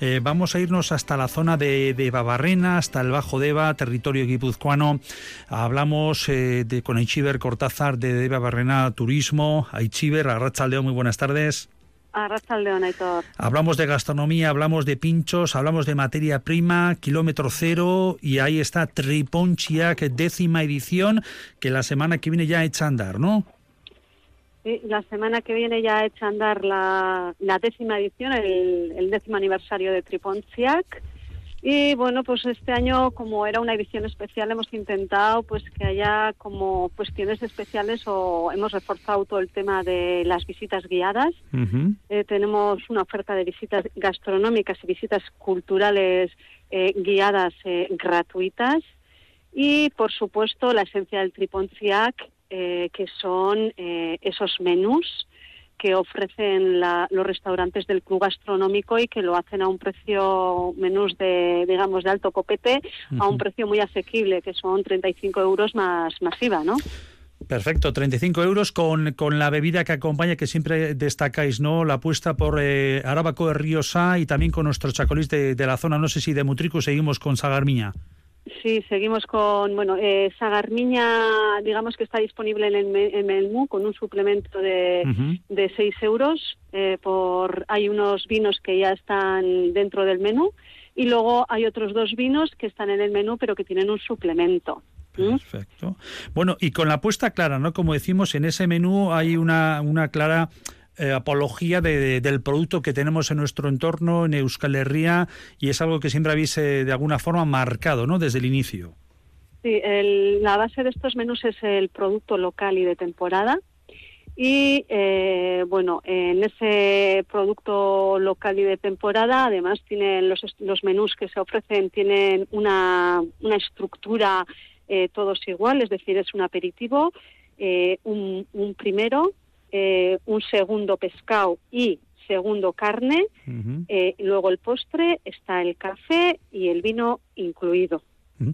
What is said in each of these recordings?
Eh, vamos a irnos hasta la zona de, de, Babarrena, hasta el Bajo Deva, territorio guipuzcoano. Hablamos eh, de, con Aichiber Cortázar de, de Babarrena Turismo. Aichiber, Arrachaldeo, muy buenas tardes. Arrachaldeón, Aitor. Hablamos de gastronomía, hablamos de pinchos, hablamos de materia prima, kilómetro cero, y ahí está Triponchiac, décima edición, que la semana que viene ya echa a andar, ¿no? Sí, la semana que viene ya echa a andar la, la décima edición, el, el, décimo aniversario de Triponchiac. Y bueno, pues este año, como era una edición especial, hemos intentado pues que haya como cuestiones especiales o hemos reforzado todo el tema de las visitas guiadas. Uh -huh. eh, tenemos una oferta de visitas gastronómicas y visitas culturales eh, guiadas eh, gratuitas. Y por supuesto, la esencia del Triponciac, eh, que son esos menús que ofrecen la, los restaurantes del club gastronómico y que lo hacen a un precio menús de digamos de alto copete uh -huh. a un precio muy asequible que son 35 euros más masiva no Perfecto, 35 euros con, con la bebida que acompaña, que siempre destacáis, ¿no? La apuesta por eh, Arábaco de Ríosa y también con nuestros chacolís de, de, la zona, no sé si de Mutrico seguimos con Sagarmiña. Sí, seguimos con, bueno, eh, Sagarmiña, digamos que está disponible en el, en el menú con un suplemento de, uh -huh. de 6 euros. Eh, por, hay unos vinos que ya están dentro del menú y luego hay otros dos vinos que están en el menú pero que tienen un suplemento. Perfecto. Bueno, y con la apuesta clara, ¿no? Como decimos, en ese menú hay una, una clara eh, apología de, de, del producto que tenemos en nuestro entorno, en Euskal Herria, y es algo que siempre habéis eh, de alguna forma marcado, ¿no? Desde el inicio. Sí, el, la base de estos menús es el producto local y de temporada. Y eh, bueno, en ese producto local y de temporada, además tienen los, los menús que se ofrecen tienen una, una estructura todos igual, es decir, es un aperitivo, un, primero, eh, un segundo pescado y segundo carne, uh -huh. eh, luego el postre, está el café y el vino incluido.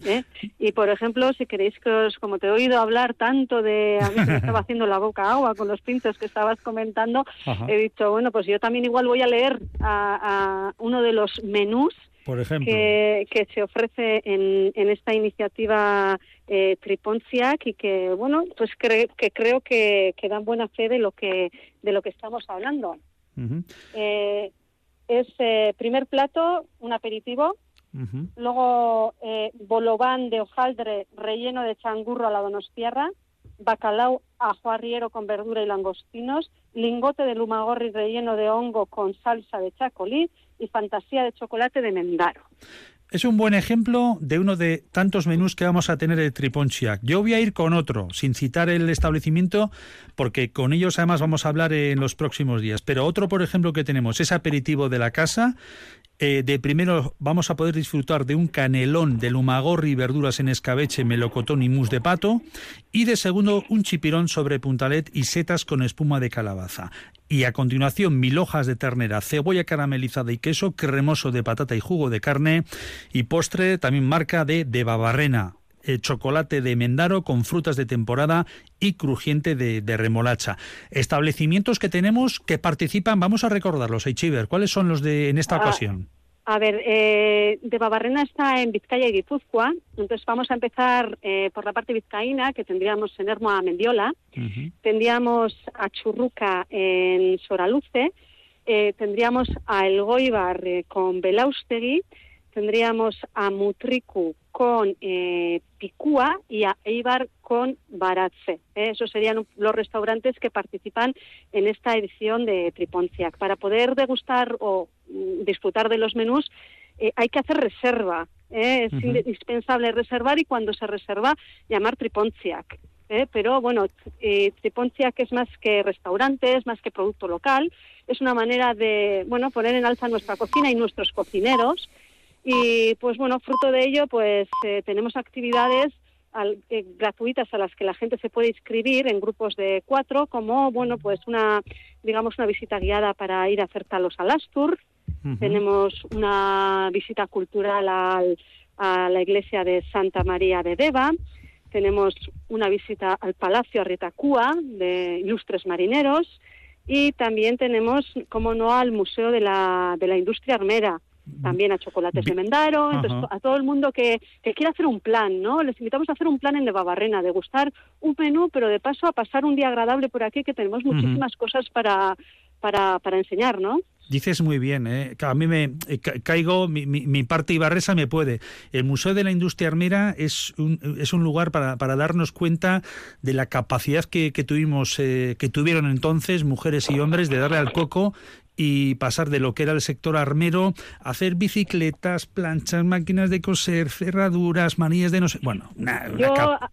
¿Eh? Y por ejemplo, si queréis que os, como te he oído hablar tanto de, a mí se me estaba haciendo la boca agua con los pintos que estabas comentando, Ajá. he dicho, bueno, pues yo también igual voy a leer a, a uno de los menús por ejemplo. Que, que se ofrece en, en esta iniciativa eh, Triponciac y que, bueno, pues cre que creo que, que, dan buena fe de lo que, de lo que estamos hablando. Uh -huh. eh, es eh, primer plato, un aperitivo, Uh -huh. Luego, eh, bolobán de hojaldre relleno de changurro a la donostiarra, bacalao ajo arriero con verdura y langostinos, lingote de lumagorri relleno de hongo con salsa de chacolí y fantasía de chocolate de mendaro. Es un buen ejemplo de uno de tantos menús que vamos a tener de Triponchiac. Yo voy a ir con otro, sin citar el establecimiento, porque con ellos además vamos a hablar en los próximos días. Pero otro, por ejemplo, que tenemos es aperitivo de la casa. Eh, de primero vamos a poder disfrutar de un canelón de lumagorri verduras en escabeche, melocotón y mousse de pato. Y de segundo, un chipirón sobre puntalet y setas con espuma de calabaza. Y a continuación, mil hojas de ternera, cebolla caramelizada y queso, cremoso de patata y jugo de carne. Y postre, también marca de, de Babarrena, eh, chocolate de Mendaro con frutas de temporada y crujiente de, de, remolacha. Establecimientos que tenemos que participan, vamos a recordarlos, Eichiver, ¿cuáles son los de en esta ah, ocasión? A ver, eh, de Babarrena está en Vizcaya y Guipúzcoa, entonces vamos a empezar eh, por la parte vizcaína, que tendríamos en Hermo a Mendiola, uh -huh. tendríamos a Churruca en Soraluce, eh, tendríamos a El Goibar con Belaustegui, tendríamos a Mutriku con eh, Picúa y a Eibar con Baratze. ¿eh? Esos serían los restaurantes que participan en esta edición de Triponciac. Para poder degustar o mm, disfrutar de los menús eh, hay que hacer reserva. ¿eh? Es uh -huh. indispensable reservar y cuando se reserva llamar Triponciac. ¿eh? Pero bueno, eh, Triponciac es más que restaurante, es más que producto local. Es una manera de bueno poner en alza nuestra cocina y nuestros cocineros y pues bueno, fruto de ello, pues eh, tenemos actividades al, eh, gratuitas a las que la gente se puede inscribir en grupos de cuatro, como bueno, pues una, digamos, una visita guiada para ir a hacer talos al Astur. Uh -huh. Tenemos una visita cultural al, a la iglesia de Santa María de Deva. Tenemos una visita al Palacio Arretacúa de Ilustres Marineros. Y también tenemos, como no, al Museo de la, de la Industria Armera también a chocolates de Mendaro, entonces a todo el mundo que, que quiera hacer un plan, ¿no? Les invitamos a hacer un plan en de Babarrena, de gustar un menú, pero de paso a pasar un día agradable por aquí, que tenemos muchísimas cosas para, para, para enseñar, ¿no? Dices muy bien, ¿eh? a mí me eh, caigo, mi, mi, parte ibarresa me puede. El Museo de la Industria Armera es un, es un lugar para, para darnos cuenta de la capacidad que, que tuvimos, eh, que tuvieron entonces mujeres y hombres de darle al coco y pasar de lo que era el sector armero a hacer bicicletas, planchas, máquinas de coser, cerraduras, manillas de no sé. Bueno, nada.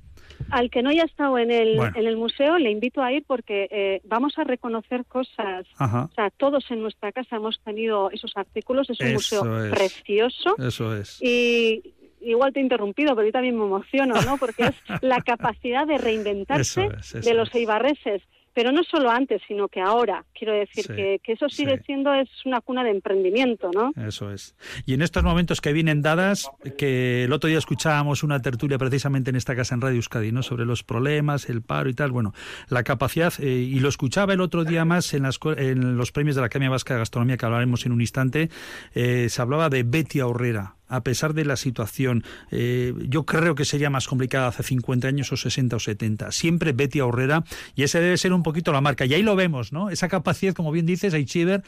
Al que no haya estado en el, en el museo, le invito a ir porque eh, vamos a reconocer cosas. O sea, todos en nuestra casa hemos tenido esos artículos. Es un museo precioso. Eso es. Y igual te he interrumpido, pero yo también me emociono, ¿no? Porque es la capacidad de reinventarse de los eibarreses pero no solo antes, sino que ahora. Quiero decir que, eso sigue siendo es una cuna de emprendimiento, ¿no? Eso es. Y en estos momentos que vienen dadas, que el otro día escuchábamos una tertulia precisamente en esta casa en Radio Euskadi, ¿no? Sobre los problemas, el paro y tal. Bueno, la capacidad, eh, y lo escuchaba el otro día más en, las, en los premios de la Academia Vasca de Gastronomía, que hablaremos en un instante, eh, se hablaba de Betty Aurrera a pesar de la situación. Eh, yo creo que sería más complicada hace 50 años o 60 o 70. Siempre Betty Aurrera, y ese debe ser un poquito la marca. Y ahí lo vemos, ¿no? Esa capacidad, como bien dices, Aichiver,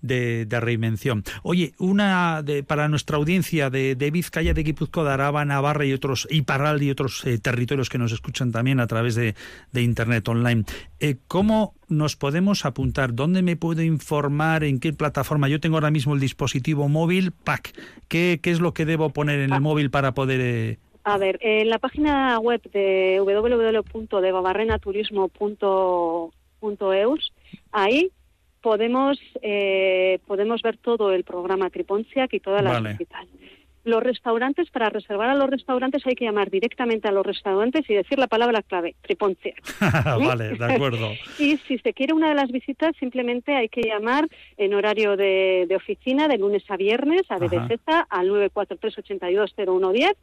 de, de reinvención. Oye, una de, para nuestra audiencia de, de Vizcaya, de Guipúzcoa, de Araba, Navarra y otros, y Parral y otros eh, territorios que nos escuchan también a través de, de Internet online, eh, ¿cómo nos podemos apuntar? ¿Dónde me puedo informar? ¿En qué plataforma? Yo tengo ahora mismo el dispositivo móvil, PAC. ¿Qué, qué es lo que debo poner en el ah. móvil para poder... Eh... A ver, en la página web de www.debabarrenaturismo.eus, ahí podemos eh, podemos ver todo el programa Triponciac y todas las visitas. Los restaurantes, para reservar a los restaurantes hay que llamar directamente a los restaurantes y decir la palabra clave, Triponciac. vale, de acuerdo. y si se quiere una de las visitas, simplemente hay que llamar en horario de, oficina de lunes a viernes a BDZ al 943-820110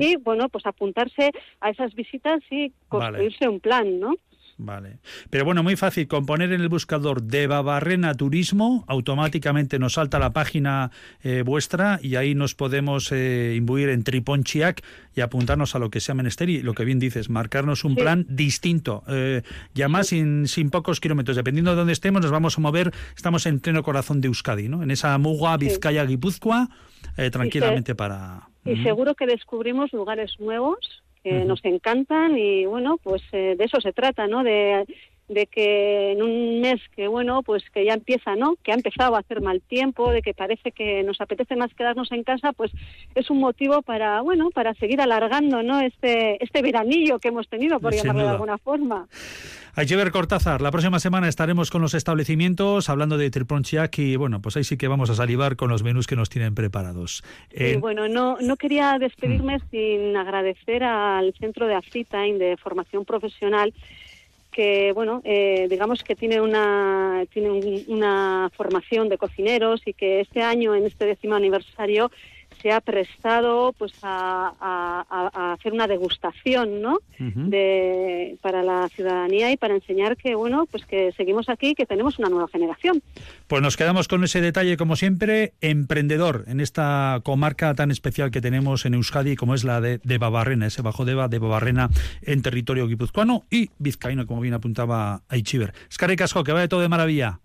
y, bueno, pues apuntarse a esas visitas y construirse un plan, ¿no? Vale. Pero bueno, muy fácil. Con poner en el buscador de Babarrena Turismo, automáticamente nos salta la página eh, vuestra y ahí nos podemos eh, imbuir en Triponchiac y apuntarnos a lo que sea menester y lo que bien dices, marcarnos un plan distinto. Eh, ya más sin, sin pocos kilómetros. Dependiendo de dónde estemos, nos vamos a mover. Estamos en pleno corazón de Euskadi, ¿no? En esa muga Vizcaya, Guipúzcoa, eh, tranquilamente para... Y seguro que descubrimos lugares nuevos que nos encantan y bueno, pues eh, de eso se trata, ¿no? De, de que en un mes que bueno, pues que ya empieza, ¿no? Que ha empezado a hacer mal tiempo, de que parece que nos apetece más quedarnos en casa, pues es un motivo para, bueno, para seguir alargando, ¿no? Este este veranillo que hemos tenido, por llamarlo de alguna forma. ver Cortázar, la próxima semana estaremos con los establecimientos hablando de Tripronchiac y bueno, pues ahí sí que vamos a salivar con los menús que nos tienen preparados. Sí, bueno, no, no quería despedirme mm. sin agradecer al Centro de Afitain de Formación Profesional que bueno eh, digamos que tiene una tiene una formación de cocineros y que este año en este décimo aniversario se ha prestado pues a, hacer una degustación ¿no? de, para la ciudadanía y para enseñar que bueno pues que seguimos aquí y que tenemos una nueva generación. Pues nos quedamos con ese detalle como siempre emprendedor en esta comarca tan especial que tenemos en Euskadi como es la de, de Babarrena ese bajo deba de Babarrena en territorio guipuzcoano y vizcaíno como bien apuntaba Aichiver. Casco que vaya todo de maravilla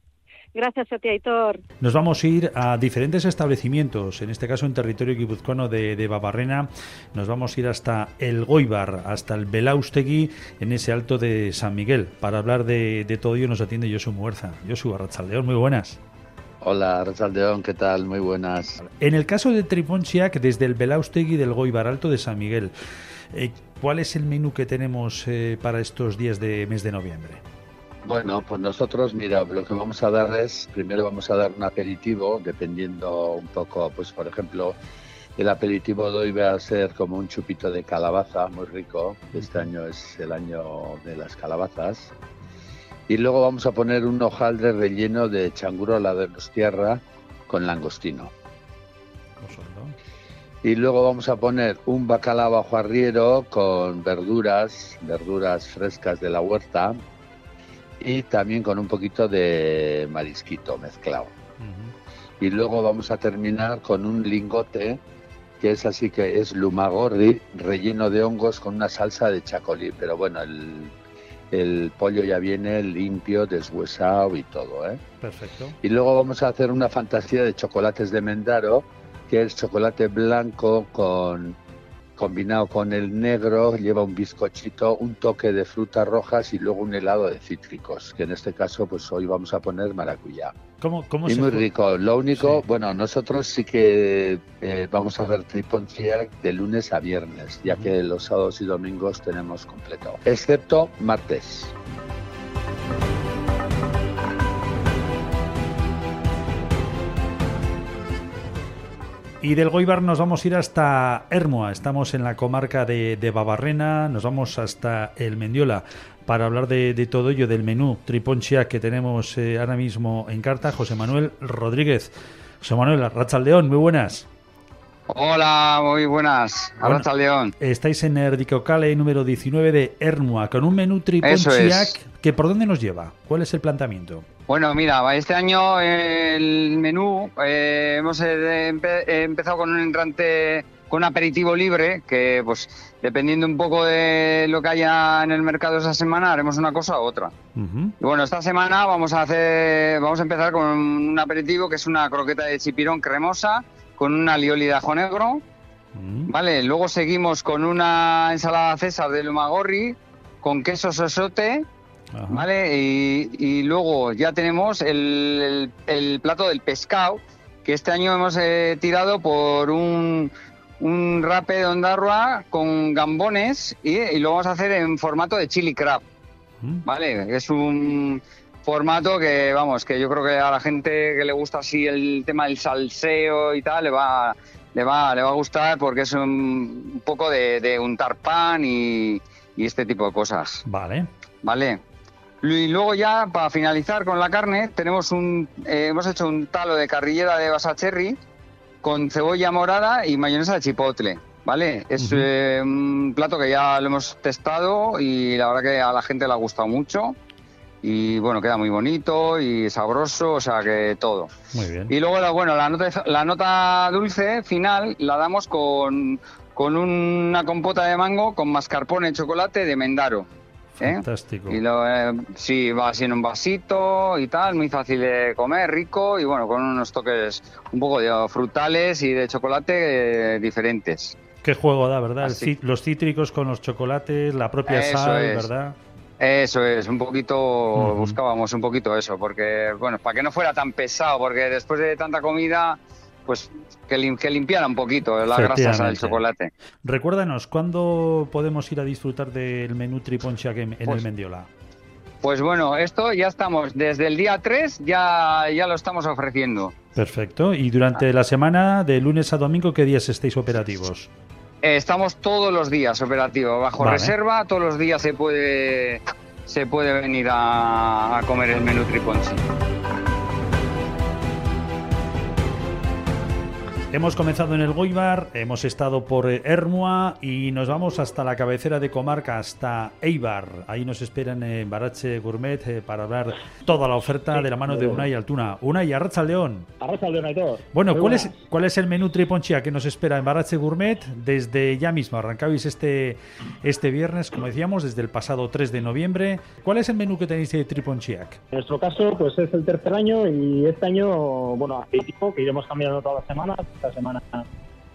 Gracias a ti, Aitor. Nos vamos a ir a diferentes establecimientos, en este caso en territorio guipuzcoano de, de Babarrena. Nos vamos a ir hasta el Goibar, hasta el Belaustegui, en ese alto de San Miguel. Para hablar de, todo ello nos atiende Josu Muerza. Josu Arrachaldeón, muy buenas. Hola, Arrachaldeón, ¿qué tal? Muy buenas. En el caso de Triponchiac, desde el Belaustegui del Goibar Alto de San Miguel, eh, ¿cuál es el menú que tenemos eh, para estos días de mes de noviembre? Bueno, pues nosotros, mira, lo que vamos a dar es, primero vamos a dar un aperitivo, dependiendo un poco, pues por ejemplo, el aperitivo de hoy va a ser como un chupito de calabaza, muy rico. Este año es el año de las calabazas. Y luego vamos a poner un hojaldre relleno de changurola de tierra con langostino. Y luego vamos a poner un bacalao bajo arriero con verduras, verduras frescas de la huerta, y también con un poquito de marisquito mezclado. y luego vamos a terminar con un lingote que es así que es lumagorri relleno de hongos con una salsa de chacolí, pero bueno, el, el pollo ya viene limpio, deshuesado y todo, ¿eh? Perfecto. Y luego vamos a hacer una fantasía de chocolates de Mendaro, que es chocolate blanco con combinado con el negro, lleva un bizcochito, un toque de frutas rojas y luego un helado de cítricos, que en este caso pues hoy vamos a poner maracuyá. ¿Cómo, cómo y se muy fue? rico. Lo único, Sí. bueno, nosotros sí que eh, vamos a hacer triponciac de lunes a viernes, ya que los sábados y domingos tenemos completo, excepto martes. Y del Goibar nos vamos a ir hasta Hermoa. Estamos en la comarca de, de Babarrena, nos vamos hasta el Mendiola para hablar de, de todo ello, del menú triponchia que tenemos eh, ahora mismo en carta. José Manuel Rodríguez. José Manuel, León, muy buenas. Hola, muy buenas. Bueno. León. Estáis en Erdicocale número 19 de Hermoa, con un menú triponchiac es. que por dónde nos lleva. ¿Cuál es el planteamiento? Bueno, mira, este año el menú eh, hemos eh, empe- eh, empezado con un entrante con un aperitivo libre que, pues, dependiendo un poco de lo que haya en el mercado esa semana, haremos una cosa u otra. Y bueno, esta semana vamos a hacer, vamos a empezar con un aperitivo que es una croqueta de chipirón cremosa con una alioli de ajo negro, Mm. Vale, luego seguimos con una ensalada César de Lumagorri con queso sosote, Ajá. ¿vale? Y, y luego ya tenemos el, el- el plato del pescado, que este año hemos eh, tirado por un, un rape de ondarroa con gambones y, y lo vamos a hacer en formato de chili crab, Mm. ¿vale? Es un formato que, vamos, que yo creo que a la gente que le gusta así el tema del salseo y tal, le va, le va, le va a gustar porque es un, un poco de, de untar pan y, y este tipo de cosas, Vale. ¿vale? Y luego ya, para finalizar con la carne, tenemos un, eh, hemos hecho un talo de carrillera de basacherry con cebolla morada y mayonesa de chipotle, ¿vale? Es Ujú. eh, un plato que ya lo hemos testado y la verdad que a la gente le ha gustado mucho. Y bueno, queda muy bonito y sabroso, o sea que todo. Muy bien. Y luego, la- bueno, la nota, la nota dulce final la damos con, con una compota de mango con mascarpone y chocolate de Mendaro. ¿Eh? Fantástico. Y lo, eh, sí, va así en un vasito y tal, muy fácil de comer, rico y bueno, con unos toques un poco de frutales y de chocolate eh, diferentes. Qué juego da, ¿verdad? Así. los cítricos con los chocolates, la propia Eso sal, es. ¿verdad? Eso es, un poquito, buscábamos un poquito eso, porque, bueno, para que no fuera tan pesado, porque después de tanta comida, pues que, lim- que limpiara un poquito las grasas del Efectivamente. chocolate. Recuérdanos, ¿cuándo podemos ir a disfrutar del menú triponchiac en, en el Pues- Mendiola? Pues bueno, esto ya estamos, desde el día 3 ya, ya lo estamos ofreciendo. Perfecto. Y durante la semana, de lunes a domingo, ¿qué días estáis operativos? Eh, Estamos todos los días operativos, bajo Vale. reserva, todos los días se puede, se puede venir a, a comer el menú Triponchi. Hemos comenzado en el Goibar, hemos estado por eh, Hermua y nos vamos hasta la cabecera de comarca, hasta Eibar. Ahí nos esperan en Barache Gourmet eh, para hablar toda la oferta de la mano de Unai Altuna. Unai, Arracha León. Arracha León. Bueno, ¿cuál es. ¿cuál es el menú triponchia que nos espera en Barache Gourmet desde ya mismo? Arrancabais este, este viernes, como decíamos, desde el pasado 3 de noviembre. ¿Cuál es el menú que tenéis de triponchiac? En nuestro caso, pues es el tercer año y este año, bueno, aperitivo, que iremos cambiando todas las semanas. Esta semana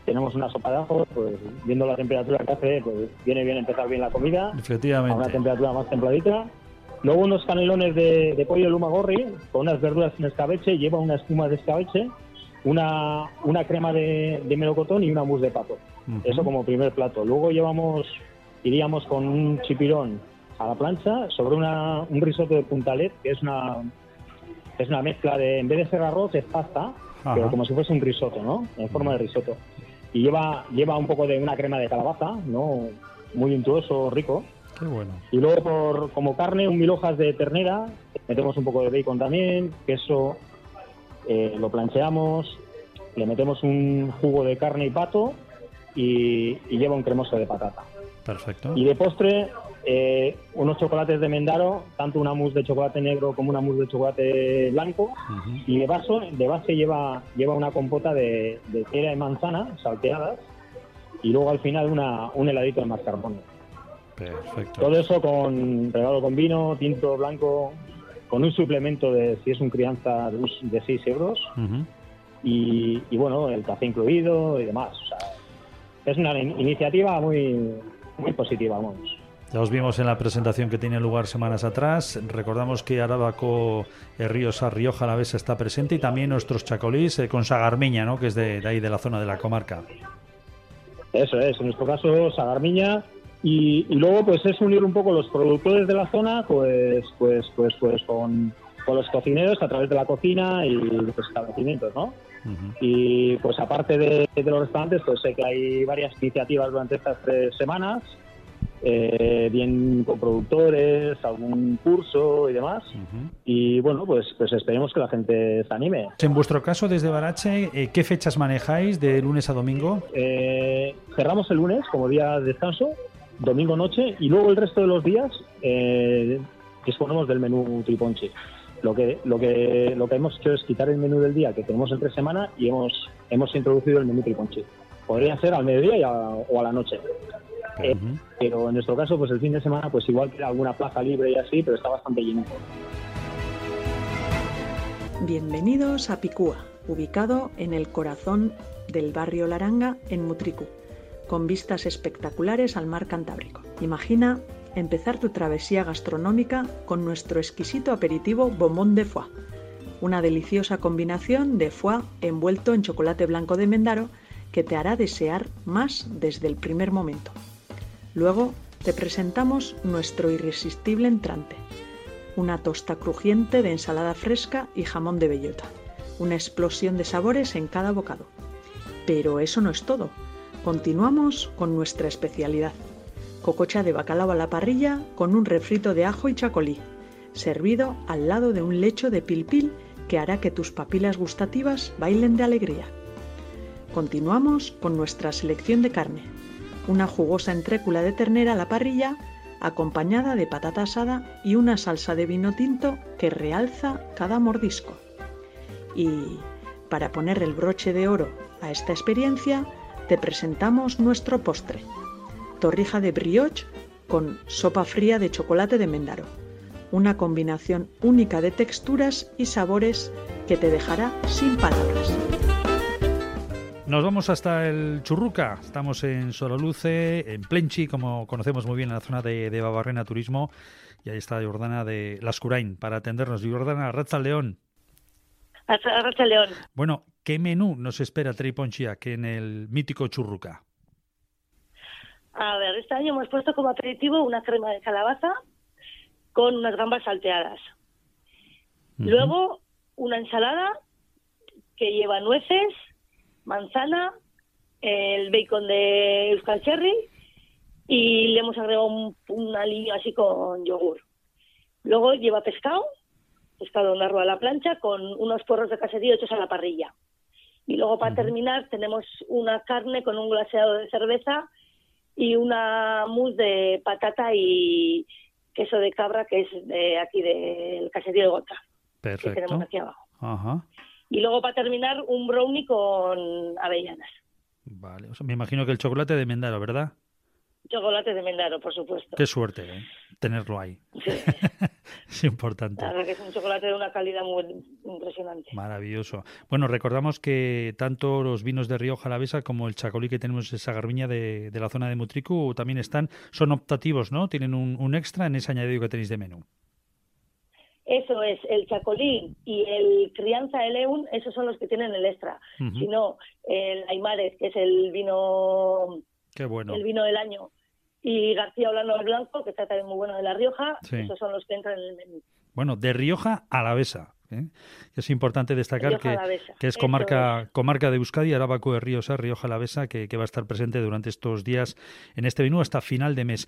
tenemos una sopa de ajo, pues viendo la temperatura que hace, pues viene bien empezar bien la comida, a una Efectivamente. temperatura más templadita. Luego unos canelones de, de pollo lumagorri con unas verduras en escabeche, lleva una espuma de escabeche, una, una crema de, de melocotón y una mousse de pato. Ujú. Eso como primer plato. Luego llevamos, iríamos con un chipirón a la plancha sobre una, un risotto de puntalet, que es una, es una mezcla de, en vez de ser arroz, es pasta, Ajá. pero como si fuese un risotto, ¿no? En forma de risotto. Y lleva, lleva un poco de una crema de calabaza, ¿no? Muy untuoso, rico. Qué bueno. Y luego por, como carne, un mil hojas de ternera, metemos un poco de bacon también, queso, eh, lo plancheamos, le metemos un jugo de carne y pato y, y lleva un cremoso de patata. Perfecto. Y de postre eh, unos chocolates de Mendaro, tanto una mousse de chocolate negro como una mousse de chocolate blanco, y de, vaso, de base lleva, lleva una compota de, de cera y manzana salteadas, y luego al final una, un heladito de mascarpone. Perfecto. Todo eso con regalo con vino, tinto blanco, con un suplemento de, si es un crianza, de 6 euros, y, y, bueno, el café incluido y demás. O sea, es una iniciativa muy, muy positiva, vamos. Ya os vimos en la presentación que tiene lugar semanas atrás. Recordamos que Arábaco eh, Ríos a Rioja la vez está presente y también nuestros chacolís eh, con Sagarmiña, ¿no? que es de, ahí, de la zona de la comarca. Eso es, en nuestro caso Sagarmiña. Y, luego pues es unir un poco los productores de la zona pues pues pues pues con, con los cocineros a través de la cocina y los establecimientos, ¿no? Y pues aparte de, los restaurantes, pues sé que hay varias iniciativas durante estas tres semanas, eh, bien con productores, algún curso y demás. Y bueno, pues, pues esperemos que la gente se anime. En vuestro caso, desde Barache, eh, ¿qué fechas manejáis de lunes a domingo? Eh, cerramos el lunes como día de descanso, domingo noche, y luego el resto de los días disponemos del menú triponche. Lo que, lo que, lo que hemos hecho es quitar el menú del día que tenemos entre semana y hemos, hemos introducido el menú triponchi. Podría ser al mediodía o a la noche. Eh, pero en nuestro caso, pues el fin de semana, pues igual que alguna plaza libre y así, pero está bastante lleno. Bienvenidos a Picúa, ubicado en el corazón del barrio Laranga, en Mutricu, con vistas espectaculares al mar Cantábrico. Imagina empezar tu travesía gastronómica con nuestro exquisito aperitivo Bombón de Foie, una deliciosa combinación de foie envuelto en chocolate blanco de Mendaro que te hará desear más desde el primer momento. Luego te presentamos nuestro irresistible entrante, una tosta crujiente de ensalada fresca y jamón de bellota, una explosión de sabores en cada bocado. Pero eso no es todo. Continuamos con nuestra especialidad, cococha de bacalao a la parrilla con un refrito de ajo y chacolí, servido al lado de un lecho de pilpil que hará que tus papilas gustativas bailen de alegría. Continuamos con nuestra selección de carne, una jugosa entrécula de ternera a la parrilla acompañada de patata asada y una salsa de vino tinto que realza cada mordisco. Y para poner el broche de oro a esta experiencia, te presentamos nuestro postre, torrija de brioche con sopa fría de chocolate de Mendaro. Una combinación única de texturas y sabores que te dejará sin palabras. Nos vamos hasta el Churruca. Estamos en Sololuce, en Plenchi, como conocemos muy bien en la zona de, de Babarrena Turismo. Y ahí está Jordana de Lascurain para atendernos. Jordana, Raza León. Raza León. Bueno, ¿qué menú nos espera Triponchia que en el mítico Churruca? A ver, este año hemos puesto como aperitivo una crema de calabaza con unas gambas salteadas. Luego, una ensalada que lleva nueces, manzana, el bacon de Euskal Cherry y le hemos agregado un, una línea así con yogur. Luego lleva pescado, pescado narro a la plancha con unos porros de caserío hechos a la parrilla. Y luego para terminar tenemos una carne con un glaseado de cerveza y una mousse de patata y queso de cabra que es de aquí del caserío de Gota. Perfecto. Que tenemos aquí abajo. Ajá. Y luego para terminar un brownie con avellanas. Vale, o sea, me imagino que el chocolate de Mendaro, ¿verdad? Chocolate de Mendaro, por supuesto. Qué suerte ¿eh? tenerlo ahí. Sí. es importante. La verdad que es un chocolate de una calidad muy impresionante. Maravilloso. Bueno, recordamos que tanto los vinos de Río Jalavesa como el chacolí que tenemos en Sagarviña de, de la zona de Mutricu también están, son optativos, ¿no? Tienen un, un extra en ese añadido que tenéis de menú. Eso es, el chacolí y el crianza de león, esos son los que tienen el extra. Uh -huh. Si no, el Aymares, que es el vino Qué bueno. el vino del año, y García Olano el Blanco, que está también muy bueno de La Rioja, Sí. esos son los que entran en el menú. Bueno, de Rioja a la Besa. ¿eh? Es importante destacar que, que es comarca, comarca de Euskadi, Arabaco de Ríos, Rioja Alavesa, que, que va a estar presente durante estos días en este menú hasta final de mes.